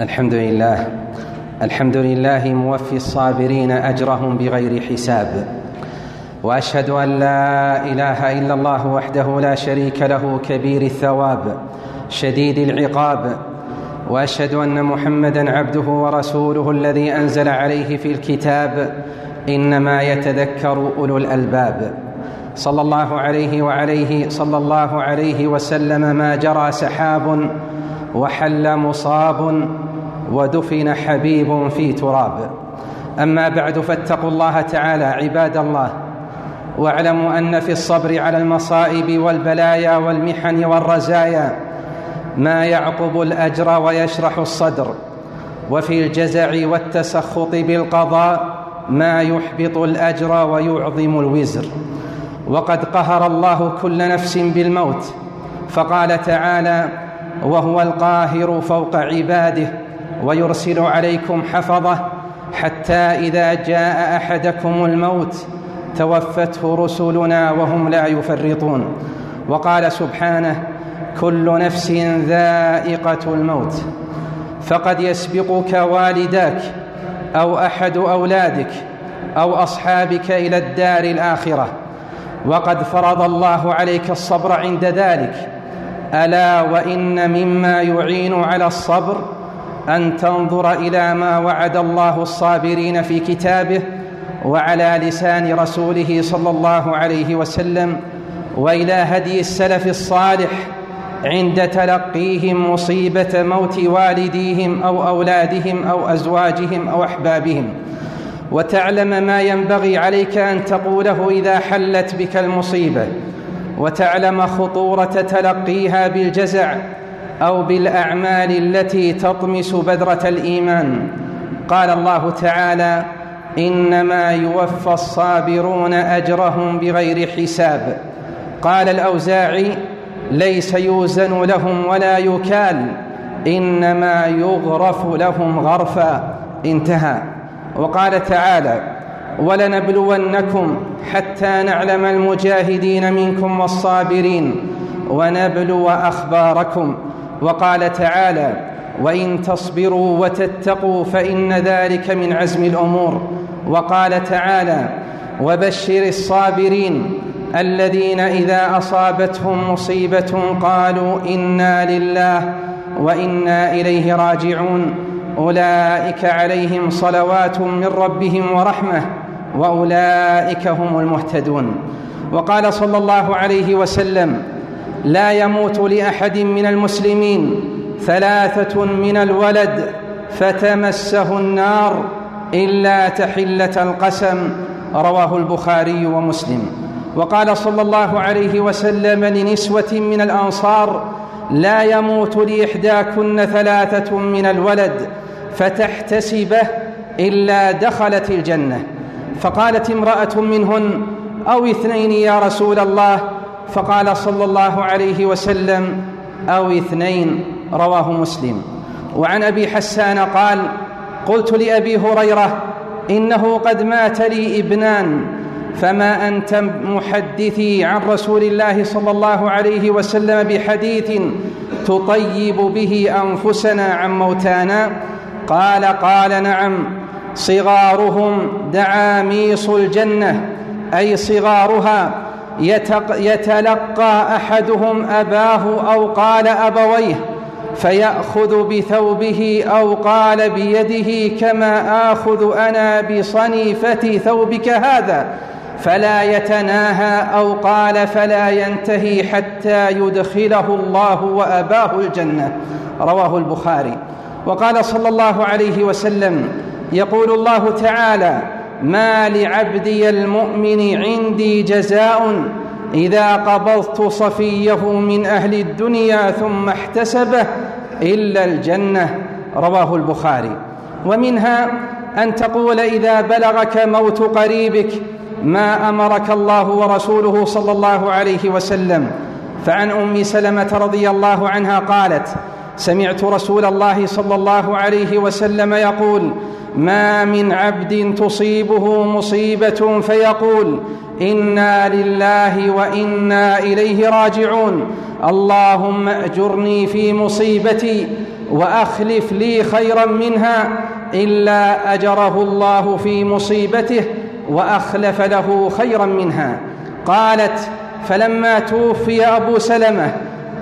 الحمد لله. الحمد لله موفي الصابرين أجرهم بغير حساب. وأشهد أن لا إله إلا الله وحده لا شريك له كبير الثواب شديد العقاب. وأشهد أن محمدا عبده ورسوله الذي أنزل عليه في الكتاب إنما يتذكر أولو الألباب. صلى الله عليه وعليه صلى الله عليه وسلم ما جرى سحاب وحل مصاب. ودفن حبيب في تراب. أما بعد فاتقوا الله تعالى عباد الله واعلموا أن في الصبر على المصائب والبلايا والمحن والرزايا ما يعقب الأجر ويشرح الصدر. وفي الجزع والتسخط بالقضاء ما يحبط الأجر ويعظم الوزر. وقد قهر الله كل نفس بالموت فقال تعالى وهو القاهر فوق عباده ويرسل عليكم حفظه حتى إذا جاء أحدكم الموت توفته رسلنا وهم لا يفرطون. وقال سبحانه كل نفس ذائقة الموت. فقد يسبقك والداك أو أحد أولادك أو أصحابك إلى الدار الآخرة. وقد فرض الله عليك الصبر عند ذلك. ألا وإن مما يعين على الصبر أن تنظر إلى ما وعد الله الصابرين في كتابه وعلى لسان رسوله صلى الله عليه وسلم وإلى هدي السلف الصالح عند تلقيهم مصيبة موت والديهم أو أولادهم أو أزواجهم أو أحبابهم. وتعلم ما ينبغي عليك أن تقوله إذا حلت بك المصيبة. وتعلم خطورة تلقيها بالجزع أو بالأعمال التي تطمس بذره الإيمان. قال الله تعالى إنما يوفى الصابرون أجرهم بغير حساب. قال الأوزاعي ليس يوزن لهم ولا يكال إنما يغرف لهم غرفا. انتهى. وقال تعالى ولنبلونكم حتى نعلم المجاهدين منكم والصابرين ونبلو أخباركم. وقال تعالى وإن تصبروا وتتقوا فإن ذلك من عزم الأمور. وقال تعالى وبشر الصابرين الذين إذا أصابتهم مصيبة قالوا إنا لله وإنا إليه راجعون. أولئك عليهم صلوات من ربهم ورحمة وأولئك هم المهتدون. وقال صلى الله عليه وسلم لا يموت لأحد من المسلمين ثلاثة من الولد فتمسه النار إلا تحلة القسم رواه البخاري ومسلم. وقال صلى الله عليه وسلم لنسوة من الأنصار لا يموت لإحداكن ثلاثة من الولد فتحتسبه إلا دخلت الجنة. فقالت امرأة منهن أو اثنين يا رسول الله فقال صلى الله عليه وسلم أو اثنين رواه مسلم. وعن أبي حسان قال قلت لأبي هريرة إنه قد مات لي ابنان فما أنت محدثي عن رسول الله صلى الله عليه وسلم بحديث تطيب به أنفسنا عن موتانا؟ قال قال نعم. صغارهم دعاميص الجنة أي صغارها يتلقى أحدهم أباه أو قال أبويه فيأخذ بثوبه أو قال بيده كما آخذ أنا بصنيفة ثوبك هذا فلا يتناهى أو قال فلا ينتهي حتى يدخله الله وأباه الجنة. رواه البخاري. وقال صلى الله عليه وسلم يقول الله تعالى ما لعبدي المؤمن عندي جزاء إذا قبضت صفيه من أهل الدنيا ثم احتسبه إلا الجنة. رواه البخاري. ومنها أن تقول إذا بلغك موت قريبك ما أمرك الله ورسوله صلى الله عليه وسلم. فعن أم سلمة رضي الله عنها قالت سمعت رسول الله صلى الله عليه وسلم يقول ما من عبد تصيبه مصيبة فيقول إنا لله وإنا إليه راجعون. اللهم أجرني في مصيبتي وأخلف لي خيرا منها إلا أجره الله في مصيبته وأخلف له خيرا منها. قالت فلما توفي أبو سلمة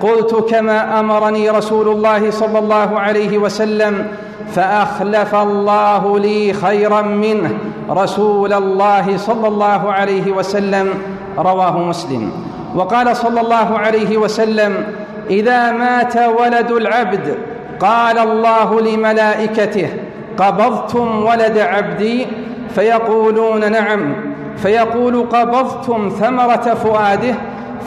قلت كما أمرني رسول الله صلى الله عليه وسلم فأخلف الله لي خيرا منه رسول الله صلى الله عليه وسلم رواه مسلم. وقال صلى الله عليه وسلم إذا مات ولد العبد قال الله لملائكته قبضتم ولد عبدي؟ فيقولون نعم. فيقول قبضتم ثمرة فؤاده؟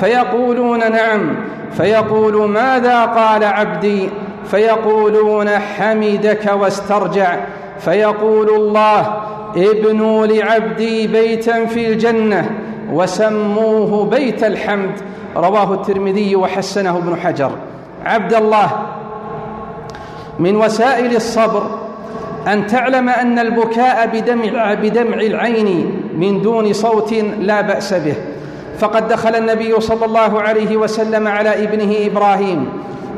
فيقولون نعم. فيقول ماذا قال عبدي؟ فيقولون حمدك واسترجع. فيقول الله ابنوا لعبدي بيتا في الجنة وسموه بيت الحمد. رواه الترمذي وحسنه ابن حجر. عبد الله من وسائل الصبر أن تعلم أن البكاء بدمع, بدمع العين من دون صوت لا بأس به. فقد دخل النبي صلى الله عليه وسلم على ابنه إبراهيم.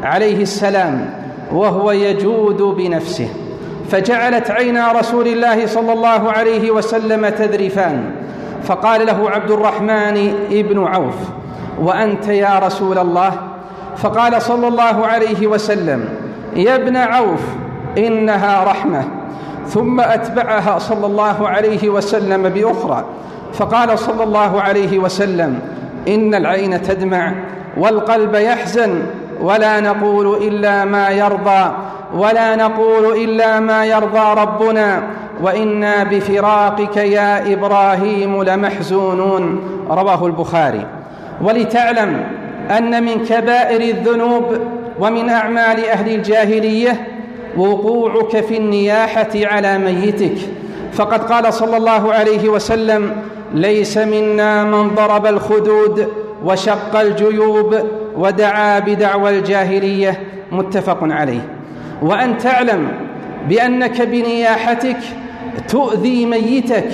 عليه السلام وهو يجود بنفسه فجعلت عينا رسول الله صلى الله عليه وسلم تذرفان فقال له عبد الرحمن ابن عوف وأنت يا رسول الله؟ فقال صلى الله عليه وسلم يا ابن عوف إنها رحمة. ثم أتبعها صلى الله عليه وسلم بأخرى فقال صلى الله عليه وسلم إن العين تدمع والقلب يحزن ولا نقول إلا ما يرضى ولا نقول إلا ما يرضى ربنا. وإنا بفراقك يا إبراهيم لمحزونون. رواه البخاري. ولتعلم أن من كبائر الذنوب ومن أعمال أهل الجاهلية وقوعك في النياحة على ميتك. فقد قال صلى الله عليه وسلم ليس منا من ضرب الخدود وشق الجيوب ودعا بدعوى الجاهلية متفق عليه. وأن تعلم بأنك بنياحتك تؤذي ميتك.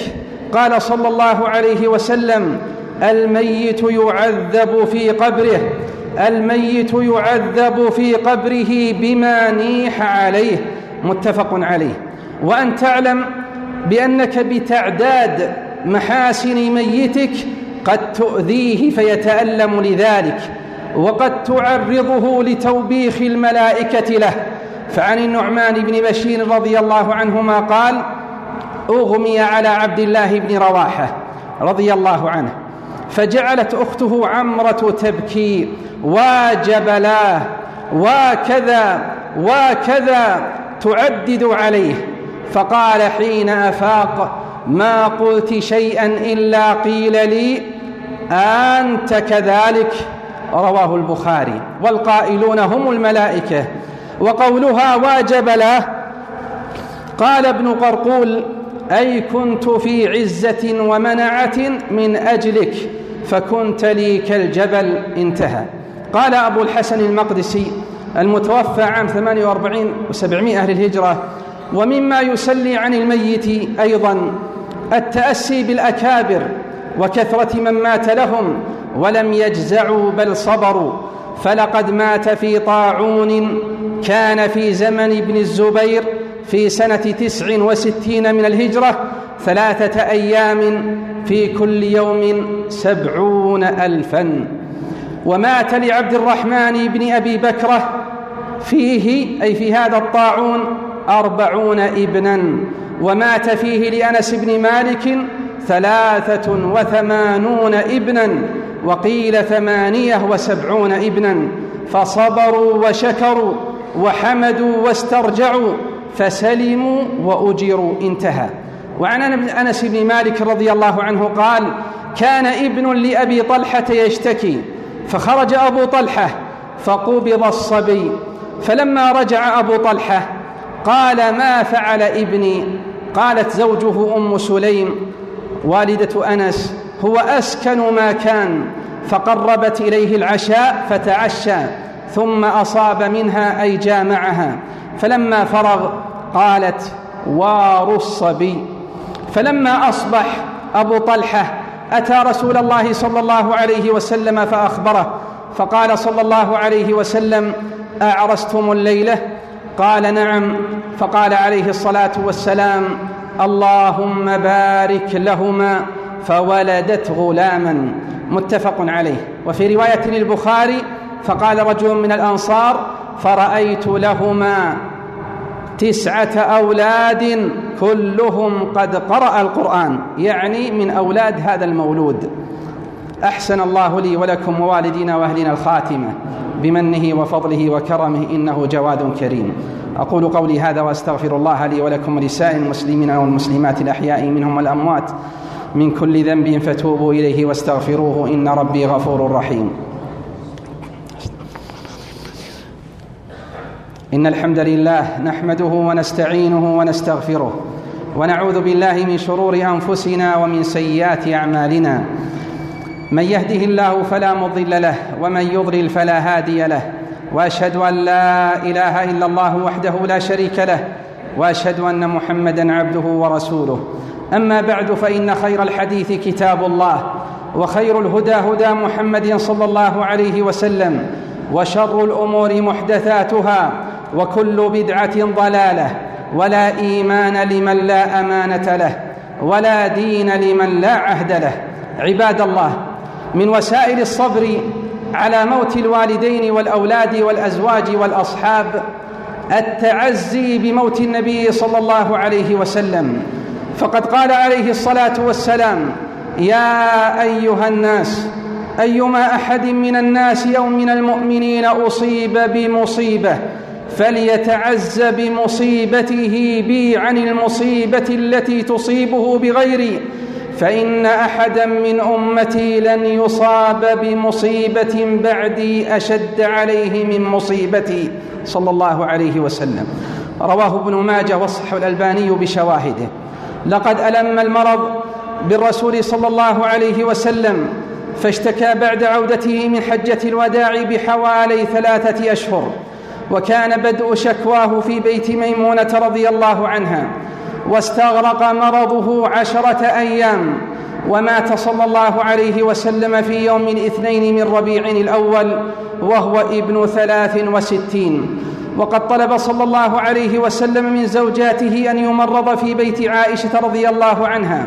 قال صلى الله عليه وسلم الميت يعذب في قبره الميت يعذب في قبره بما نيح عليه. متفق عليه. وأن تعلم بأنك بتعداد محاسن ميتك قد تؤذيه فيتألم لذلك. وقد تعرضه لتوبيخ الملائكة له. فعن النعمان بن بشير رضي الله عنهما قال أغمي على عبد الله بن رواحة رضي الله عنه فجعلت أخته عمرة تبكي وجبلاه وكذا وكذا تعدد عليه. فقال حين أفاق ما قلت شيئا إلا قيل لي أنت كذلك؟ رواه البخاري. والقائلون هم الملائكة. وقولها واجب له. قال ابن قرقول أي كنت في عزة ومنعة من أجلك فكنت لي كالجبل. انتهى. قال أبو الحسن المقدسي المتوفى عام 48 و700 أهل الهجرة ومما يسلي عن الميت أيضا التأسي بالأكابر وكثرة من مات لهم ولم يجزعوا بل صبروا. فلقد مات في طاعون كان في زمن ابن الزبير في سنة تسع وستين من الهجرة ثلاثة أيام في كل يوم سبعون ألفا. ومات لعبد الرحمن بن أبي بكرة فيه أي في هذا الطاعون أربعون ابنا. ومات فيه لأنس بن مالك ثلاثة وثمانون ابنا. وقيل ثمانية وسبعون ابنا فصبروا وشكروا وحمدوا واسترجعوا فسلموا واجروا انتهى. وعن أنس بن مالك رضي الله عنه قال كان ابن لأبي طلحة يشتكي فخرج أبو طلحة فقبض الصبي. فلما رجع أبو طلحة قال ما فعل ابني؟ قالت زوجه أم سليم والدة أنس هو أسكن ما كان فقربت إليه العشاء فتعشى ثم أصاب منها أي جامعها. فلما فرغ قالت وار الصبي. فلما أصبح أبو طلحة أتى رسول الله صلى الله عليه وسلم فأخبره فقال صلى الله عليه وسلم أعرستم الليلة؟ قال نعم. فقال عليه الصلاة والسلام اللهم بارك لهما. فولدت غلاما متفق عليه. وفي رواية للبخاري فقال رجل من الأنصار فرأيت لهما تسعة أولاد كلهم قد قرأ القرآن يعني من أولاد هذا المولود. أحسن الله لي ولكم ووالدينا واهلنا الخاتمة بمنه وفضله وكرمه إنه جواد كريم. أقول قولي هذا وأستغفر الله لي ولكم ولسائر المسلمين والمسلمات الأحياء منهم والأموات. من كل ذنب فتوبوا إليه واستغفروه إن ربي غفور رحيم. إن الحمد لله نحمده ونستعينه ونستغفره ونعوذ بالله من شرور أنفسنا ومن سيئات أعمالنا. من يهده الله فلا مضل له ومن يضلل فلا هادي له. وأشهد أن لا إله إلا الله وحده لا شريك له. وأشهد أن محمدا عبده ورسوله. أما بعد فإن خير الحديث كتاب الله وخير الهدى هدى محمد صلى الله عليه وسلم وشر الأمور محدثاتها وكل بدعة ضلالة ولا إيمان لمن لا أمانة له ولا دين لمن لا عهد له. عباد الله من وسائل الصبر على موت الوالدين والأولاد والأزواج والأصحاب التعزي بموت النبي صلى الله عليه وسلم. فقد قال عليه الصلاة والسلام يا أيها الناس أيما أحد من الناس أو من المؤمنين أصيب بمصيبة فليتعز بمصيبته بي عن المصيبة التي تصيبه بغيري فإن أحدا من أمتي لن يصاب بمصيبة بعدي أشد عليه من مصيبتي صلى الله عليه وسلم. رواه ابن ماجه وصحه الألباني بشواهده. لقد ألم المرض بالرسول صلى الله عليه وسلم فاشتكى بعد عودته من حجة الوداع بحوالي ثلاثة أشهر وكان بدء شكواه في بيت ميمونة رضي الله عنها. واستغرق مرضه عشرة أيام ومات صلى الله عليه وسلم في يوم الاثنين من ربيع الأول وهو ابن ثلاث وستين. وقد طلب صلى الله عليه وسلم من زوجاته أن يمرض في بيت عائشة رضي الله عنها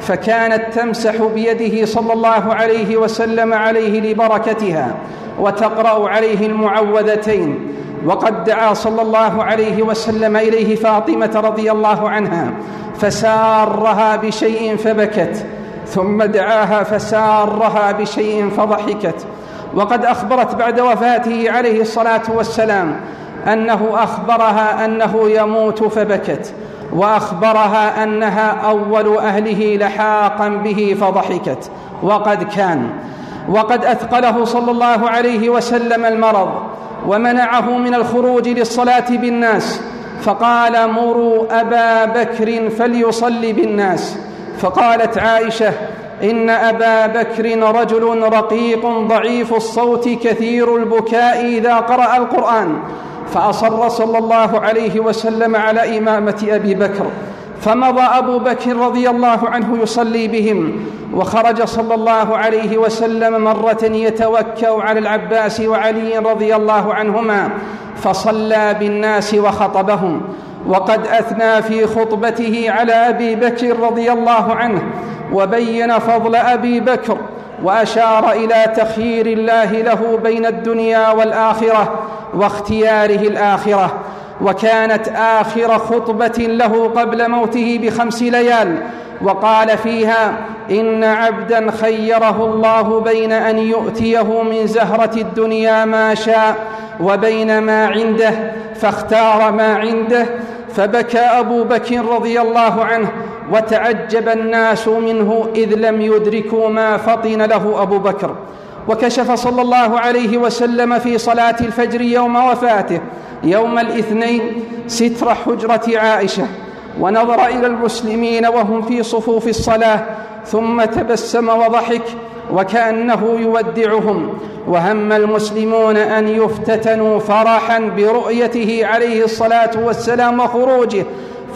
فكانت تمسح بيده صلى الله عليه وسلم عليه لبركتها وتقرأ عليه المعوذتين. وقد دعا صلى الله عليه وسلم إليه فاطمة رضي الله عنها فسارها بشيء فبكت ثم دعاها فسارها بشيء فضحكت. وقد أخبرت بعد وفاته عليه الصلاة والسلام أنه أخبرها أنه يموت فبكت وأخبرها أنها أول أهله لحاقا به فضحكت. وقد كان وقد أثقله صلى الله عليه وسلم المرض. ومنعه من الخروج للصلاة بالناس فقال مروا أبا بكر فليصلي بالناس. فقالت عائشة إن أبا بكر رجل رقيق ضعيف الصوت كثير البكاء إذا قرأ القرآن. فأصر صلى الله عليه وسلم على إمامة أبي بكر. فمضى أبو بكر رضي الله عنه يصلي بهم وخرج صلى الله عليه وسلم مرة يتوكأ على العباس وعلي رضي الله عنهما فصلى بالناس وخطبهم. وقد أثنى في خطبته على أبي بكر رضي الله عنه وبين فضل أبي بكر وأشار إلى تخيير الله له بين الدنيا والآخرة واختياره الآخرة. وكانت آخر خطبة له قبل موته بخمس ليال وقال فيها إن عبدا خيره الله بين أن يؤتيه من زهرة الدنيا ما شاء وبين ما عنده فاختار ما عنده فبكى أبو بكر رضي الله عنه وتعجب الناس منه إذ لم يدركوا ما فطن له أبو بكر. وكشف صلى الله عليه وسلم في صلاة الفجر يوم وفاته يوم الاثنين ستر حجرة عائشة ونظر إلى المسلمين وهم في صفوف الصلاة ثم تبسم وضحك وكأنه يودعهم وهم المسلمون أن يفتتنوا فرحا برؤيته عليه الصلاة والسلام وخروجه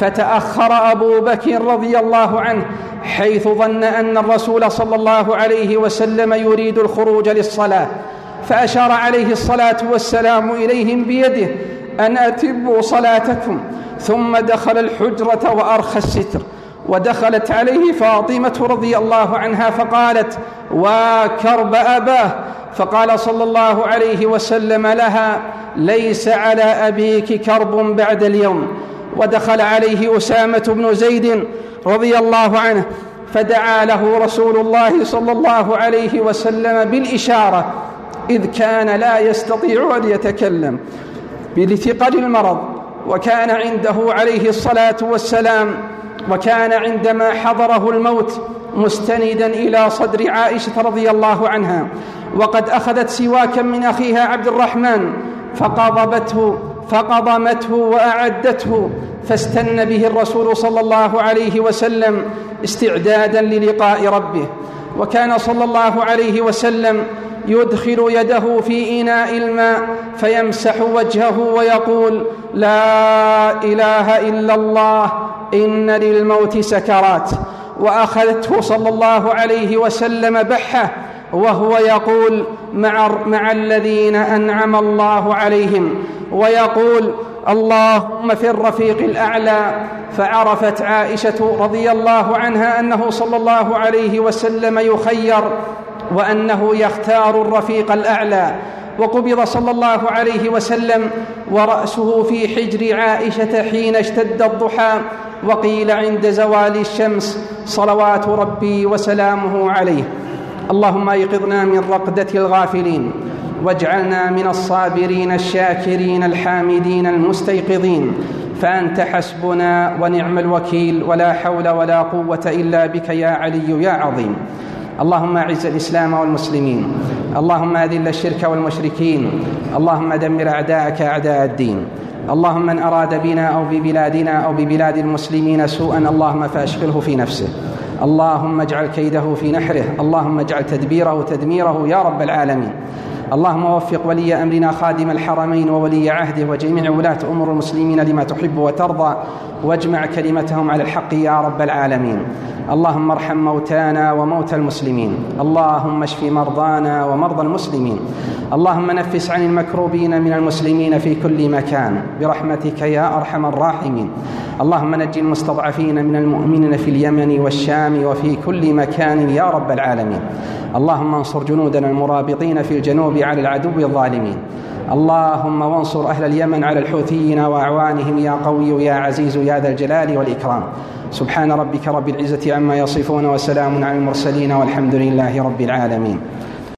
فتأخر أبو بكر رضي الله عنه حيث ظن أن الرسول صلى الله عليه وسلم يريد الخروج للصلاة فأشار عليه الصلاة والسلام إليهم بيده أن أتبوا صلاتكم ثم دخل الحجرة وأرخى الستر ودخلت عليه فاطمة رضي الله عنها فقالت وكرب أباه! فقال صلى الله عليه وسلم لها ليس على أبيك كرب بعد اليوم. ودخل عليه أسامة بن زيد رضي الله عنه فدعا له رسول الله صلى الله عليه وسلم بالإشارة إذ كان لا يستطيع أن يتكلم بلثقل المرض وكان عنده عليه الصلاة والسلام وكان عندما حضره الموت مستندا إلى صدر عائشة رضي الله عنها وقد أخذت سواكا من أخيها عبد الرحمن فقضبته فقضمته وأعدته فاستن به الرسول صلى الله عليه وسلم استعدادا للقاء ربه. وكان صلى الله عليه وسلم يدخل يده في إناء الماء فيمسح وجهه ويقول لا إله إلا الله إن للموت سكرات. وأخذته صلى الله عليه وسلم بحة وهو يقول مع, مع الذين أنعم الله عليهم ويقول اللهم في الرفيق الأعلى فعرفت عائشة رضي الله عنها أنه صلى الله عليه وسلم يخير وأنه يختار الرفيق الأعلى وقبض صلى الله عليه وسلم ورأسه في حجر عائشة حين اشتد الضحى وقيل عند زوال الشمس صلوات ربي وسلامه عليه. اللهم ايقظنا من رقدة الغافلين واجعلنا من الصابرين الشاكرين الحامدين المستيقظين. فأنت حسبنا ونعم الوكيل ولا حول ولا قوة إلا بك يا علي يا عظيم. اللهم أعز الإسلام والمسلمين اللهم أذل الشرك والمشركين اللهم دمر أعداءك أعداء الدين. اللهم من أراد بنا أو ببلادنا أو ببلاد المسلمين سوءا اللهم فأشغله في نفسه. اللهم اجعل كيده في نحره اللهم اجعل تدبيره تدميره يا رب العالمين. اللهم وفق ولي أمرنا خادم الحرمين وولي عهده وجميع ولاة أمور المسلمين لما تحب وترضى واجمع كلمتهم على الحق يا رب العالمين. اللهم ارحم موتانا وموتى المسلمين. اللهم اشف مرضانا ومرضى المسلمين. اللهم نفس عن المكروبين من المسلمين في كل مكان. برحمتك يا أرحم الراحمين. اللهم نج المستضعفين من المؤمنين في اليمن والشام وفي كل مكان يا رب العالمين. اللهم انصر جنودنا المرابطين في الجنوب على العدو الظالمين. اللهم وانصر أهل اليمن على الحوثيين وأعوانهم يا قوي يا عزيز يا ذا الجلال والإكرام. سبحان ربك رب العزة عما يصفون وسلام على المرسلين والحمد لله رب العالمين.